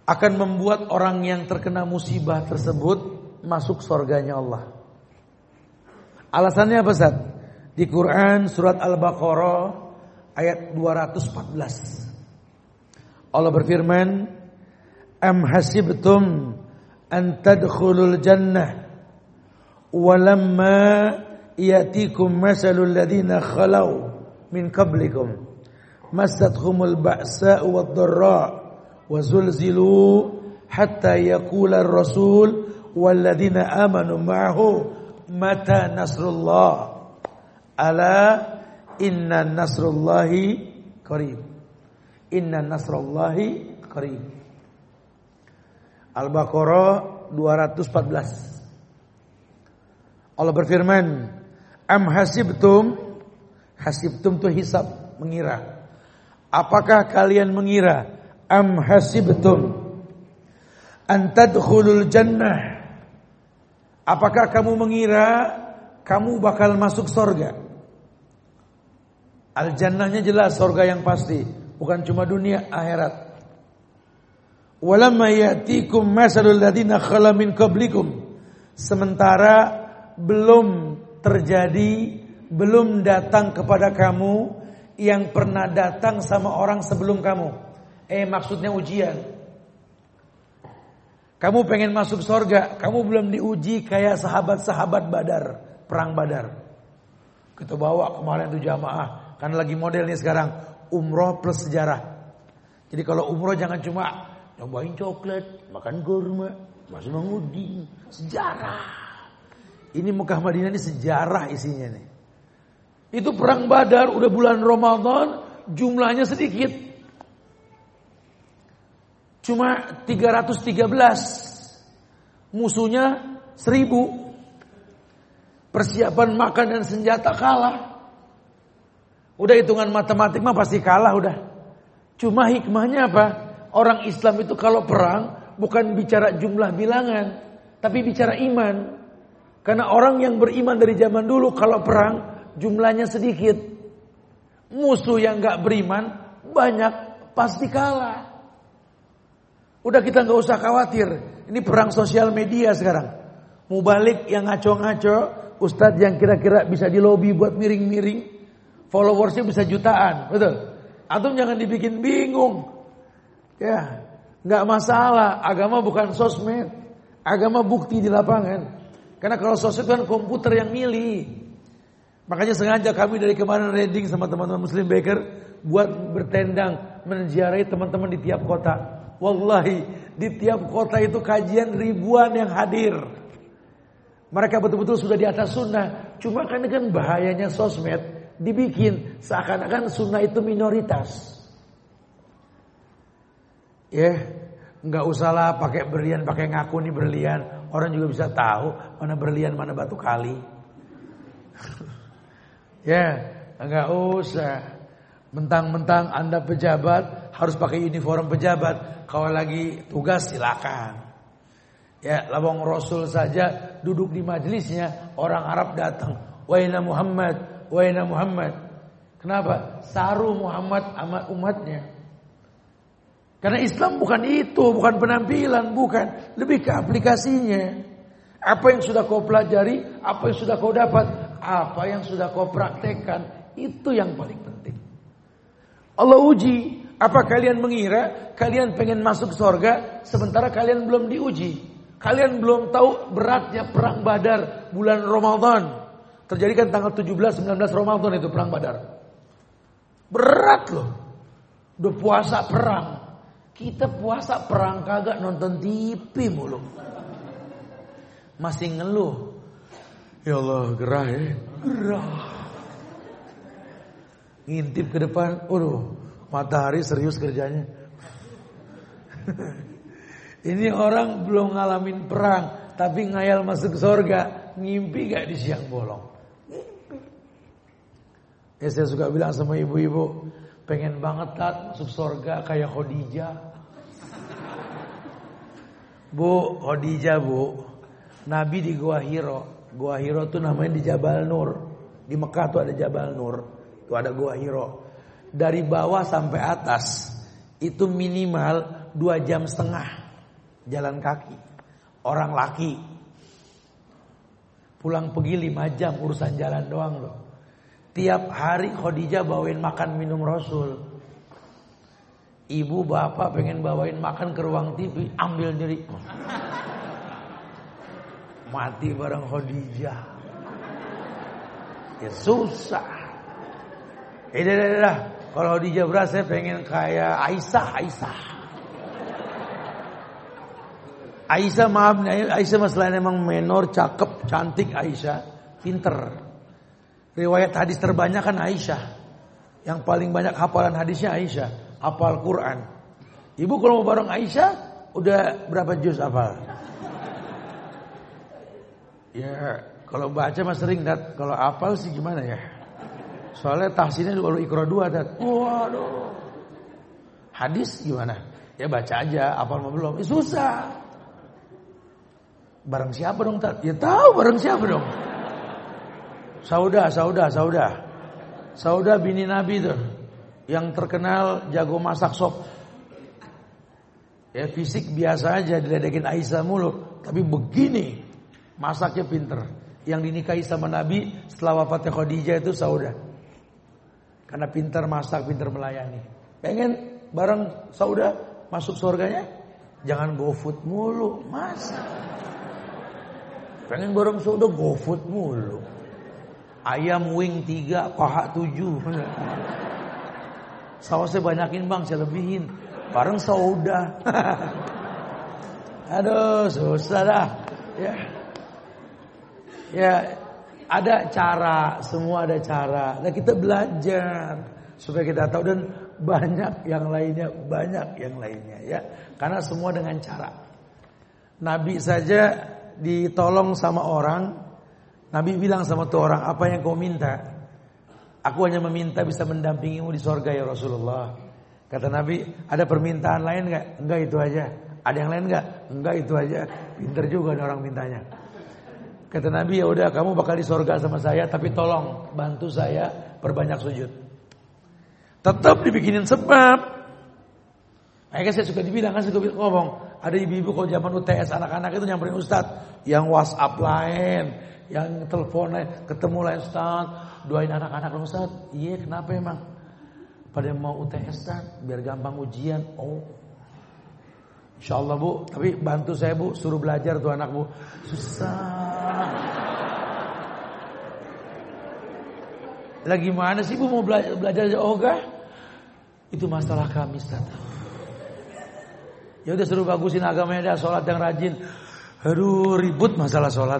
akan membuat orang yang terkena musibah tersebut masuk surganya Allah. Alasannya apa Ustaz? Di Quran surat Al-Baqarah ayat 214. Allah berfirman, "Am hasibtum an tadkhulul jannah walamma yatikum masalul ladina khalau min qablikum massatuhumul ba'sa wad dharra wa zulzilu hatta yaqula ar-rasul wal ladina amanu ma'ahu mata nasrullah ala inna nasrullahi qarib inna nasrullahi qarib. Al-Baqarah 214 Allah berfirman Am hasibtum? Hasibtum itu hisab mengira. Apakah kalian mengira? Am hasibtum? Antadkhulul jannah. Apakah kamu mengira Kamu bakal masuk sorga Al jannahnya jelas sorga yang pasti Bukan cuma dunia akhirat Walamma ya'tikum masalul ladina khala min qablikum Sementara belum terjadi belum datang kepada kamu yang pernah datang sama orang sebelum kamu. Eh maksudnya ujian. Kamu pengen masuk sorga, kamu belum diuji kayak sahabat-sahabat Badar, perang Badar. Kita bawa kemarin tuh jamaah, kan lagi model nih sekarang umroh plus sejarah. Jadi kalau umroh jangan cuma nyobain coklat, makan kurma, masuk mengudi, sejarah. Ini Mekah Madinah ini sejarah isinya nih. Itu perang Badar udah bulan Ramadan, jumlahnya sedikit. Cuma 313. Musuhnya 1000. Persiapan makan dan senjata kalah. Udah hitungan matematik mah pasti kalah udah. Cuma hikmahnya apa? Orang Islam itu kalau perang bukan bicara jumlah bilangan, tapi bicara iman. Karena orang yang beriman dari zaman dulu kalau perang jumlahnya sedikit. Musuh yang nggak beriman banyak pasti kalah. Udah kita nggak usah khawatir. Ini perang sosial media sekarang. Mubalik yang ngaco-ngaco, ustadz yang kira-kira bisa dilobi buat miring-miring, followersnya bisa jutaan, betul? Atau jangan dibikin bingung. Ya, nggak masalah. Agama bukan sosmed, agama bukti di lapangan. Karena kalau sosmed kan komputer yang milih. Makanya sengaja kami dari kemarin reading sama teman-teman Muslim Baker buat bertendang menziarahi teman-teman di tiap kota. Wallahi di tiap kota itu kajian ribuan yang hadir. Mereka betul-betul sudah di atas sunnah. Cuma kan kan bahayanya sosmed dibikin seakan-akan sunnah itu minoritas. Ya, yeah, nggak usahlah pakai berlian, pakai ngaku nih berlian. Orang juga bisa tahu mana berlian, mana batu kali. ya, yeah, nggak usah. Mentang-mentang Anda pejabat harus pakai uniform pejabat. Kalau lagi tugas silakan. Ya, lawang Rasul saja duduk di majelisnya orang Arab datang. Wahina Muhammad, wahina Muhammad. Kenapa? Saru Muhammad amat umatnya. Karena Islam bukan itu, bukan penampilan, bukan. Lebih ke aplikasinya. Apa yang sudah kau pelajari, apa yang sudah kau dapat, apa yang sudah kau praktekkan, itu yang paling penting. Allah uji. Apa kalian mengira kalian pengen masuk surga sementara kalian belum diuji? Kalian belum tahu beratnya perang Badar bulan Ramadan. Terjadi kan tanggal 17 19 Ramadan itu perang Badar. Berat loh. Udah puasa perang. Kita puasa perang kagak nonton TV mulu. Masih ngeluh. Ya Allah gerah ya. Gerah ngintip ke depan, waduh, matahari serius kerjanya. Ini orang belum ngalamin perang, tapi ngayal masuk surga, ngimpi gak di siang bolong? Ya saya suka bilang sama ibu-ibu, pengen banget tat masuk surga kayak Khadijah. Bu, Khadijah bu, Nabi di Gua Hiro. Gua Hiro tuh namanya di Jabal Nur. Di Mekah tuh ada Jabal Nur. Itu ada gua Hiro. Dari bawah sampai atas itu minimal dua jam setengah jalan kaki. Orang laki pulang pergi lima jam urusan jalan doang loh. Tiap hari Khadijah bawain makan minum Rasul. Ibu bapak pengen bawain makan ke ruang TV, ambil diri. Mati bareng Khadijah. Ya susah. Eh dah, dah. Kalau di Jabra saya pengen kayak Aisyah, Aisyah. Aisyah maaf Aisyah masalahnya memang menor, cakep, cantik Aisyah, pinter. Riwayat hadis terbanyak kan Aisyah. Yang paling banyak hafalan hadisnya Aisyah, hafal Quran. Ibu kalau mau bareng Aisyah, udah berapa juz hafal? Ya, kalau baca mas sering dat, kalau hafal sih gimana ya? Soalnya tahsinnya baru ikro dua dan waduh. Hadis gimana? Ya baca aja, apa mau belum? Ya, susah. Bareng siapa dong tat? Ya tahu bareng siapa dong. Sauda, Sauda, Sauda. Sauda bini Nabi tuh. Yang terkenal jago masak sop. Ya fisik biasa aja diledekin Aisyah mulu. Tapi begini masaknya pinter. Yang dinikahi sama Nabi setelah wafatnya Khadijah itu Sauda. Karena pintar masak, pintar melayani. Pengen bareng sauda masuk surganya? Jangan go food mulu, mas. Pengen bareng sauda go food mulu. Ayam wing tiga, paha tujuh. Sausnya banyakin bang, saya lebihin. Bareng sauda. Aduh, susah dah. Ya. Ya, ada cara, semua ada cara. Nah kita belajar supaya kita tahu dan banyak yang lainnya, banyak yang lainnya ya. Karena semua dengan cara. Nabi saja ditolong sama orang, Nabi bilang sama tuh orang, apa yang kau minta? Aku hanya meminta bisa mendampingimu di sorga ya Rasulullah. Kata Nabi, ada permintaan lain nggak? Enggak itu aja. Ada yang lain nggak? Enggak itu aja. Pinter juga ada orang mintanya. Kata Nabi, ya udah kamu bakal di sorga sama saya, tapi tolong bantu saya perbanyak sujud. Tetap dibikinin sebab. Akhirnya saya suka dibilang kan suka ngomong, ada ibu-ibu kalau zaman UTS anak-anak itu nyamperin Ustadz, yang WhatsApp lain, yang telepon lain, ketemu lain Ustadz, doain anak-anak dong Ustadz. Iya kenapa emang? Pada mau UTS Ustadz, biar gampang ujian. Oh, Insya Allah bu, tapi bantu saya bu, suruh belajar tuh anak bu. Susah. Lagi mana sih bu mau belajar, belajar ogah? Itu masalah kami Ustaz. Ya udah suruh bagusin agamanya dah, sholat yang rajin. Aduh ribut masalah sholat.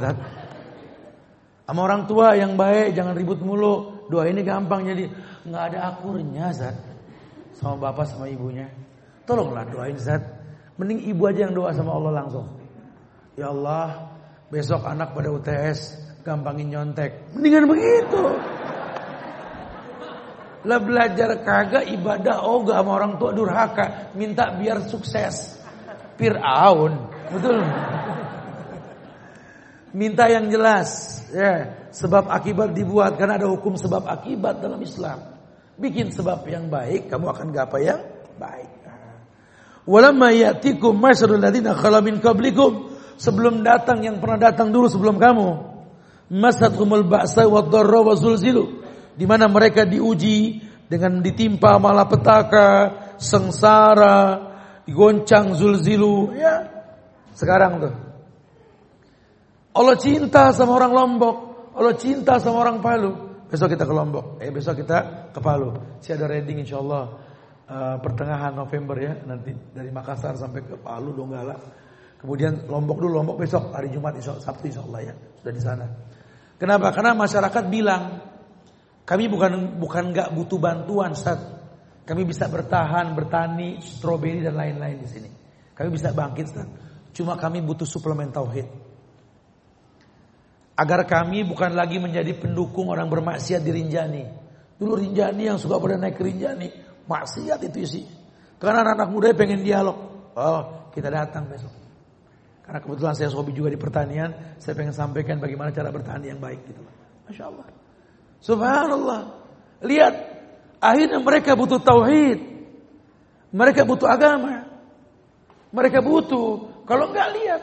Sama orang tua yang baik, jangan ribut mulu. Doa ini gampang jadi nggak ada akurnya Zat. Sama bapak sama ibunya. Tolonglah doain Zat. Mending ibu aja yang doa sama Allah langsung. Ya Allah, besok anak pada UTS gampangin nyontek. Mendingan begitu. Lah belajar kagak ibadah gak sama orang tua durhaka, minta biar sukses. Fir'aun, betul. Minta yang jelas, ya. Sebab akibat dibuat karena ada hukum sebab akibat dalam Islam. Bikin sebab yang baik, kamu akan gapai yang baik. Walamma ya'tikum masyarul ladina khala min qablikum sebelum datang yang pernah datang dulu sebelum kamu. Masatkumul ba'sa wa dharra wa zulzilu di mana mereka diuji dengan ditimpa malapetaka, sengsara, digoncang zulzilu ya. Sekarang tuh. Allah cinta sama orang Lombok, Allah cinta sama orang Palu. Besok kita ke Lombok, eh besok kita ke Palu. Si ada reading insyaallah uh, pertengahan November ya nanti dari Makassar sampai ke Palu Donggala. Kemudian Lombok dulu Lombok besok hari Jumat insya, Sabtu insya Allah ya sudah di sana. Kenapa? Karena masyarakat bilang kami bukan bukan nggak butuh bantuan saat kami bisa bertahan bertani stroberi dan lain-lain di sini. Kami bisa bangkit Ustaz. Cuma kami butuh suplemen tauhid. Agar kami bukan lagi menjadi pendukung orang bermaksiat di Rinjani. Dulu Rinjani yang suka pada naik ke Rinjani Maksiat itu isi. Karena anak-anak muda pengen dialog. Oh, kita datang besok. Karena kebetulan saya hobi juga di pertanian, saya pengen sampaikan bagaimana cara bertani yang baik gitu. Masya Allah. Subhanallah. Lihat, akhirnya mereka butuh tauhid. Mereka butuh agama. Mereka butuh. Kalau enggak lihat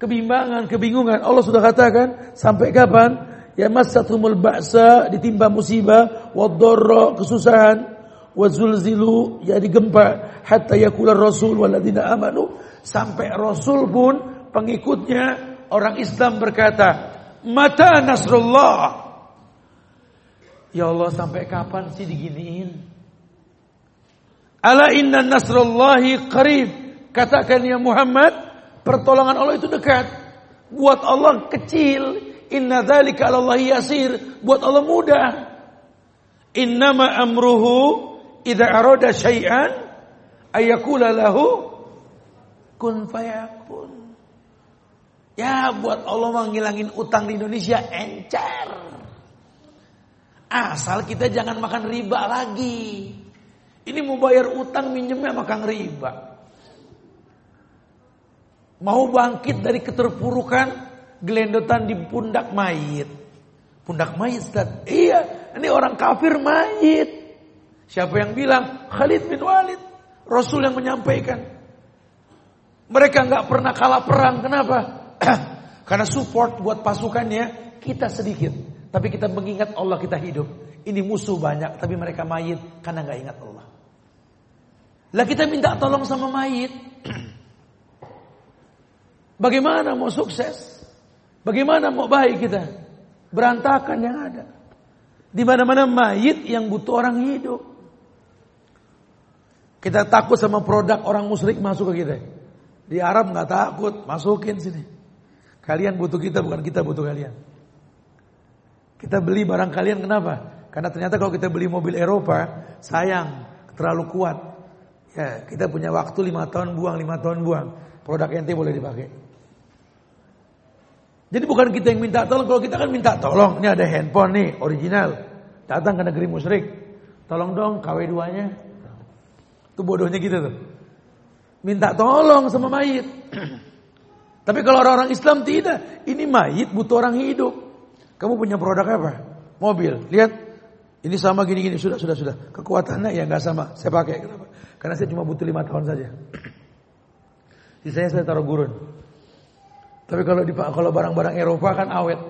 kebimbangan, kebingungan. Allah sudah katakan sampai kapan? Ya masatumul ba'sa ditimpa musibah, wadorro kesusahan, wazulzilu jadi gempa hatta yakula rasul waladina amanu sampai rasul pun pengikutnya orang Islam berkata mata nasrullah ya Allah sampai kapan sih diginiin? Ala inna nasrullahi qarib. Katakan ya Muhammad pertolongan Allah itu dekat. Buat Allah kecil. Inna dzalika Allah yasir. Buat Allah mudah. Innama amruhu idza arada syai'an ayakula lahu kun fayakun. Ya buat Allah menghilangin utang di Indonesia encer. Asal kita jangan makan riba lagi. Ini mau bayar utang minjemnya makan riba. Mau bangkit dari keterpurukan gelendotan di pundak mayit. Pundak mayit Ustaz. Iya, ini orang kafir mayit. Siapa yang bilang? Khalid bin Walid. Rasul yang menyampaikan. Mereka nggak pernah kalah perang. Kenapa? Karena support buat pasukannya kita sedikit. Tapi kita mengingat Allah kita hidup. Ini musuh banyak. Tapi mereka mayit karena nggak ingat Allah. Lah kita minta tolong sama mayit. Bagaimana mau sukses? Bagaimana mau baik kita? Berantakan yang ada. Di mana-mana mayit yang butuh orang hidup. Kita takut sama produk orang musyrik masuk ke kita. Di Arab nggak takut, masukin sini. Kalian butuh kita, bukan kita butuh kalian. Kita beli barang kalian kenapa? Karena ternyata kalau kita beli mobil Eropa, sayang, terlalu kuat. Ya, kita punya waktu lima tahun buang, lima tahun buang. Produk ente boleh dipakai. Jadi bukan kita yang minta tolong, kalau kita kan minta tolong. Ini ada handphone nih, original. Datang ke negeri musyrik. Tolong dong KW2-nya. Itu bodohnya gitu tuh. Minta tolong sama mayit. Tapi kalau orang-orang Islam tidak, ini mayit butuh orang hidup. Kamu punya produk apa? Mobil. Lihat, ini sama gini-gini. Sudah, sudah, sudah. Kekuatannya ya nggak sama. Saya pakai. Kenapa? Karena saya cuma butuh lima tahun saja. Sisanya saya taruh gurun. Tapi kalau di kalau barang-barang Eropa kan awet.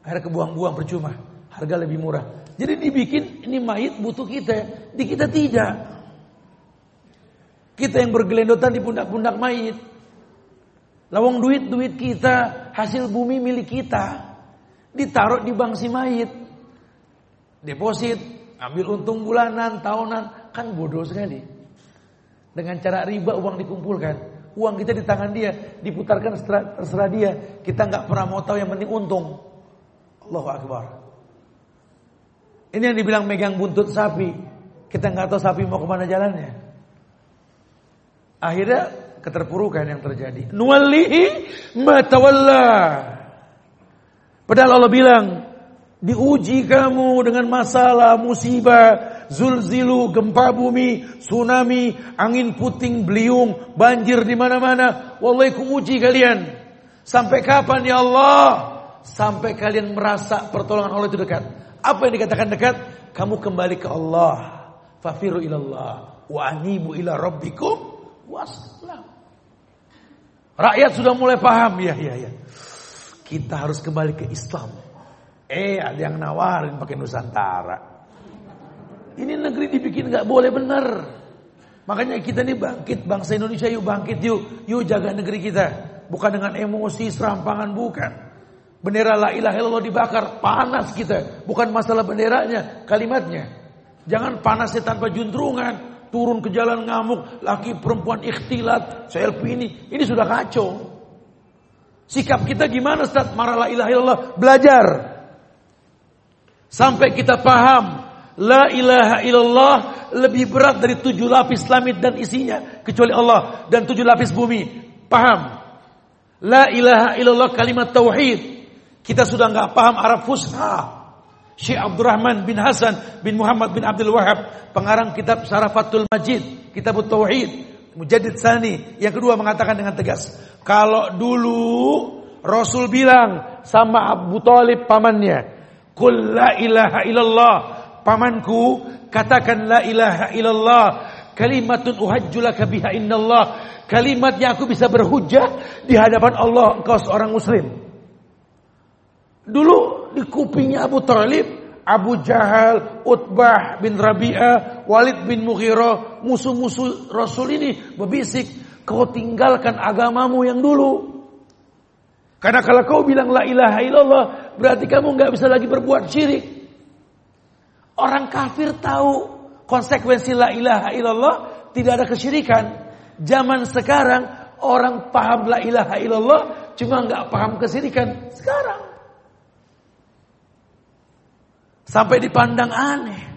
Akhirnya kebuang-buang percuma. Harga lebih murah. Jadi dibikin ini mayit butuh kita. Di kita tidak. Kita yang bergelendotan di pundak-pundak mayit. Lawang duit-duit kita, hasil bumi milik kita. Ditaruh di bank si mayit. Deposit, ambil untung bulanan, tahunan. Kan bodoh sekali. Dengan cara riba uang dikumpulkan. Uang kita di tangan dia, diputarkan terserah dia. Kita nggak pernah mau tahu yang penting untung. Allahu Akbar. Ini yang dibilang megang buntut sapi. Kita nggak tahu sapi mau ke mana jalannya. Akhirnya keterpurukan yang terjadi. Nuwallihi matawalla. Padahal Allah bilang, diuji kamu dengan masalah, musibah, zulzilu, gempa bumi, tsunami, angin puting beliung, banjir di mana-mana. Wallahi ku uji kalian. Sampai kapan ya Allah? Sampai kalian merasa pertolongan Allah itu dekat. Apa yang dikatakan dekat? Kamu kembali ke Allah. Fafiru ilallah wa anibu ila rabbikum wassalam. Rakyat sudah mulai paham, ya, ya, ya. Kita harus kembali ke Islam. Eh, ada yang nawarin pakai Nusantara. Ini negeri dibikin nggak boleh benar. Makanya kita nih bangkit, bangsa Indonesia yuk bangkit yuk, yuk jaga negeri kita. Bukan dengan emosi, serampangan, bukan. Bendera la ilaha illallah dibakar, panas kita. Bukan masalah benderanya, kalimatnya. Jangan panasnya tanpa juntrungan turun ke jalan ngamuk, laki perempuan ikhtilat, selfie ini, ini sudah kacau. Sikap kita gimana Ustaz? Marah la ilaha illallah, belajar. Sampai kita paham la ilaha illallah lebih berat dari tujuh lapis langit dan isinya kecuali Allah dan tujuh lapis bumi. Paham? La ilaha illallah kalimat tauhid. Kita sudah nggak paham Arab Fusha. Syekh Abdurrahman bin Hasan bin Muhammad bin Abdul Wahab, pengarang kitab Syarafatul Majid, kitab Tauhid, Mujaddid Sani. Yang kedua mengatakan dengan tegas, kalau dulu Rasul bilang sama Abu Talib pamannya, la ilaha illallah, pamanku katakan la ilaha illallah, kalimatun uhajjulaka biha innallah, kalimat yang aku bisa berhujah di hadapan Allah engkau seorang muslim. Dulu di kupingnya Abu Talib, Abu Jahal, Utbah bin Rabi'ah, Walid bin Mughirah, musuh-musuh Rasul ini berbisik, kau tinggalkan agamamu yang dulu. Karena kalau kau bilang la ilaha illallah, berarti kamu nggak bisa lagi berbuat syirik. Orang kafir tahu konsekuensi la ilaha illallah tidak ada kesyirikan. Zaman sekarang orang paham la ilaha illallah cuma nggak paham kesyirikan. Sekarang Sampai dipandang aneh.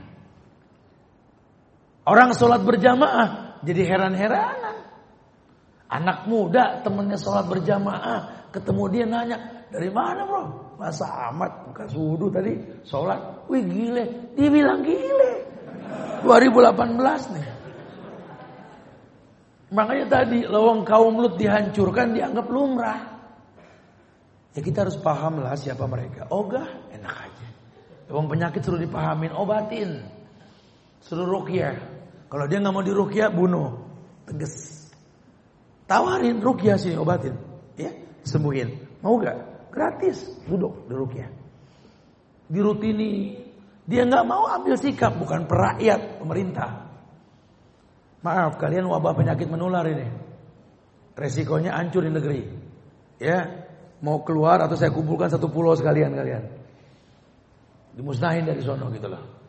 Orang sholat berjamaah jadi heran-heranan. Anak muda temennya sholat berjamaah. Ketemu dia nanya, dari mana bro? Masa amat bukan sudu tadi sholat. Wih gile, dia bilang gile. 2018 nih. Makanya tadi lawang kaum Lut dihancurkan dianggap lumrah. Ya kita harus paham lah siapa mereka. Ogah enak aja. Emang penyakit suruh dipahamin, obatin. Suruh rukyah. Kalau dia nggak mau dirukyah, bunuh. Tegas. Tawarin rukyah sini, obatin. Ya, sembuhin. Mau gak? Gratis. Duduk di rukyah. Dirutini. Dia nggak mau ambil sikap, bukan perakyat, pemerintah. Maaf, kalian wabah penyakit menular ini. Resikonya hancur di negeri. Ya, mau keluar atau saya kumpulkan satu pulau sekalian kalian. Dimusnahin dari sono gitu loh.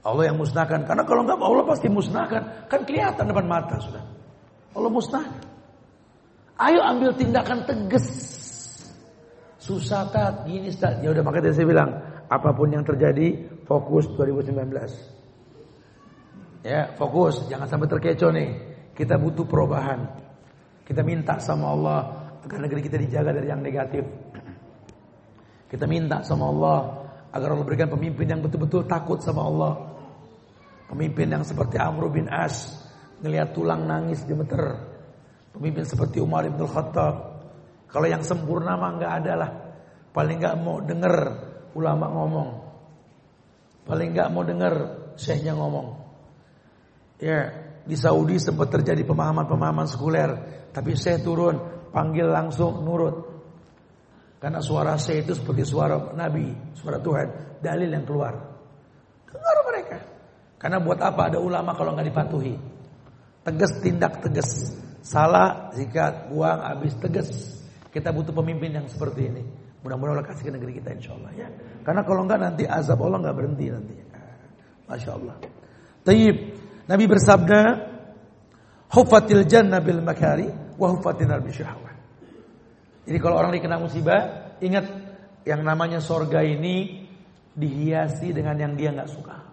Allah yang musnahkan. Karena kalau enggak Allah pasti musnahkan. Kan kelihatan depan mata sudah. Allah musnahkan. Ayo ambil tindakan tegas. Susah tat, gini tat. Ya udah makanya saya bilang, apa pun yang terjadi, fokus 2019. Ya, fokus, jangan sampai terkecoh nih. Kita butuh perubahan. Kita minta sama Allah agar negeri kita dijaga dari yang negatif. Kita minta sama Allah Agar Allah berikan pemimpin yang betul-betul takut sama Allah. Pemimpin yang seperti Amr bin As. Ngelihat tulang nangis gemeter. Pemimpin seperti Umar bin Khattab. Kalau yang sempurna mah nggak ada lah. Paling nggak mau denger ulama ngomong. Paling nggak mau denger syekhnya ngomong. Ya, di Saudi sempat terjadi pemahaman-pemahaman sekuler, tapi saya turun, panggil langsung nurut. Karena suara saya itu seperti suara Nabi, suara Tuhan, dalil yang keluar. Dengar. Karena buat apa ada ulama kalau nggak dipatuhi? Tegas tindak tegas. Salah jika buang habis tegas. Kita butuh pemimpin yang seperti ini. Mudah-mudahan Allah kasih ke negeri kita insya Allah ya. Karena kalau enggak nanti azab Allah enggak berhenti nanti. Masya Allah. Tayyib. Nabi bersabda, Hufatil jannah bil makari wa hufatil nar syahwat. Jadi kalau orang dikena musibah, ingat yang namanya sorga ini dihiasi dengan yang dia nggak suka.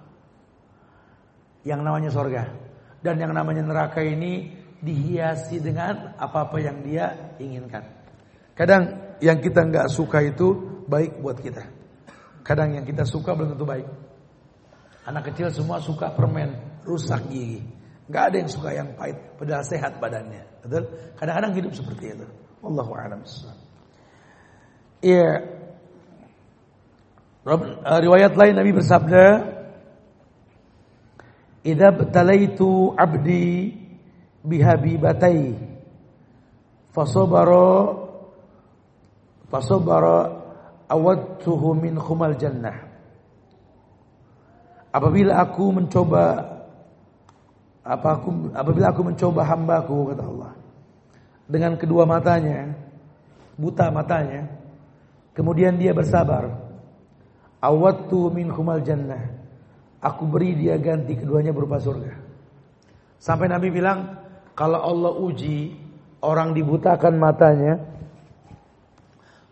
Yang namanya sorga. Dan yang namanya neraka ini dihiasi dengan apa-apa yang dia inginkan. Kadang yang kita nggak suka itu baik buat kita. Kadang yang kita suka belum tentu baik. Anak kecil semua suka permen rusak gigi. Nggak ada yang suka yang pahit, padahal sehat badannya. Betul? Kadang-kadang hidup seperti itu. Wallahu a'lam Iya. Eh, riwayat lain Nabi bersabda, "Idza btalaitu 'abdi bihabibatai fasabara Fasobara awadtuhu min khumal jannah. Apabila aku mencoba apa aku apabila aku mencoba hambaku kata Allah dengan kedua matanya buta matanya kemudian dia bersabar awattu min khumal jannah aku beri dia ganti keduanya berupa surga sampai Nabi bilang kalau Allah uji orang dibutakan matanya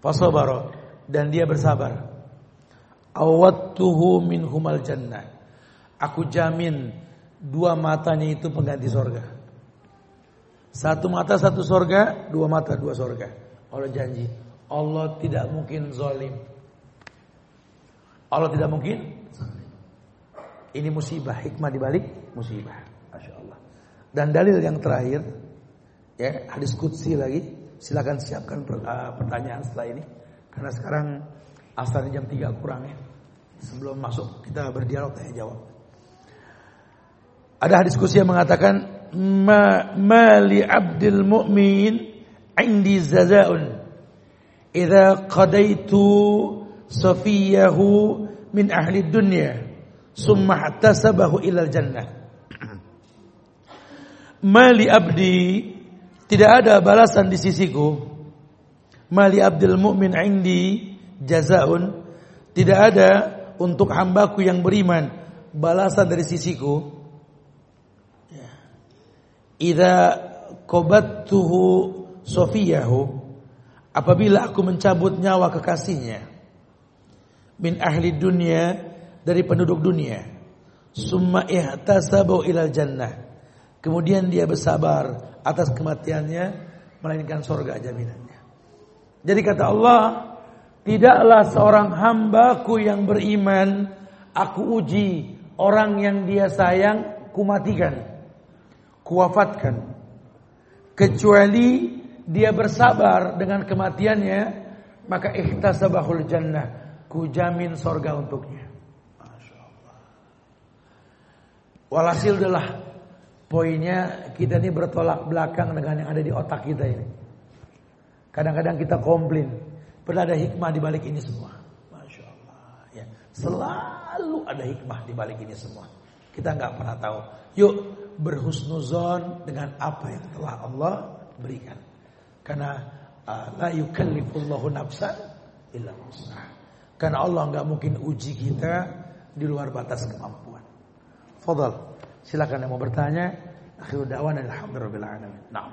Fasabara dan dia bersabar. Awattuhu min humal jannah. Aku jamin dua matanya itu pengganti sorga. Satu mata satu sorga, dua mata dua sorga. Allah janji. Allah tidak mungkin zalim. Allah tidak mungkin Ini musibah, hikmah dibalik musibah. Masya Allah. Dan dalil yang terakhir, ya hadis kutsi lagi Silakan siapkan uh, pertanyaan setelah ini. Karena sekarang asalnya jam 3 kurang ya. Sebelum masuk kita berdialog tanya jawab. Ada diskusi yang mengatakan ma, ma li abdil mu'min indi zazaun idza qadaitu safiyahu min ahli dunya summa ihtasabahu ilal jannah mali abdi tidak ada balasan di sisiku. Mali Abdul Mukmin indi jazaun. Tidak ada untuk hambaku yang beriman balasan dari sisiku. Idza qabattuhu sofiyahu apabila aku mencabut nyawa kekasihnya min ahli dunia dari penduduk dunia summa ihtasabu ilal jannah kemudian dia bersabar atas kematiannya melainkan surga jaminannya. Jadi kata Allah, tidaklah seorang hambaku yang beriman aku uji orang yang dia sayang kumatikan, kuwafatkan. Kecuali dia bersabar dengan kematiannya, maka ikhtasabahul jannah, ku jamin surga untuknya. Masya Allah. Walhasil adalah Poinnya kita ini bertolak belakang dengan yang ada di otak kita ini. Kadang-kadang kita komplain. Padahal ada hikmah di balik ini semua. Masya Allah. Ya. Selalu ada hikmah di balik ini semua. Kita nggak pernah tahu. Yuk berhusnuzon dengan apa yang telah Allah berikan. Karena uh, la yukallifullahu nafsan illa Karena Allah nggak mungkin uji kita di luar batas kemampuan. Fadal. Silakan yang mau bertanya. Akhirul da'wan alhamdulillah alamin. Naam.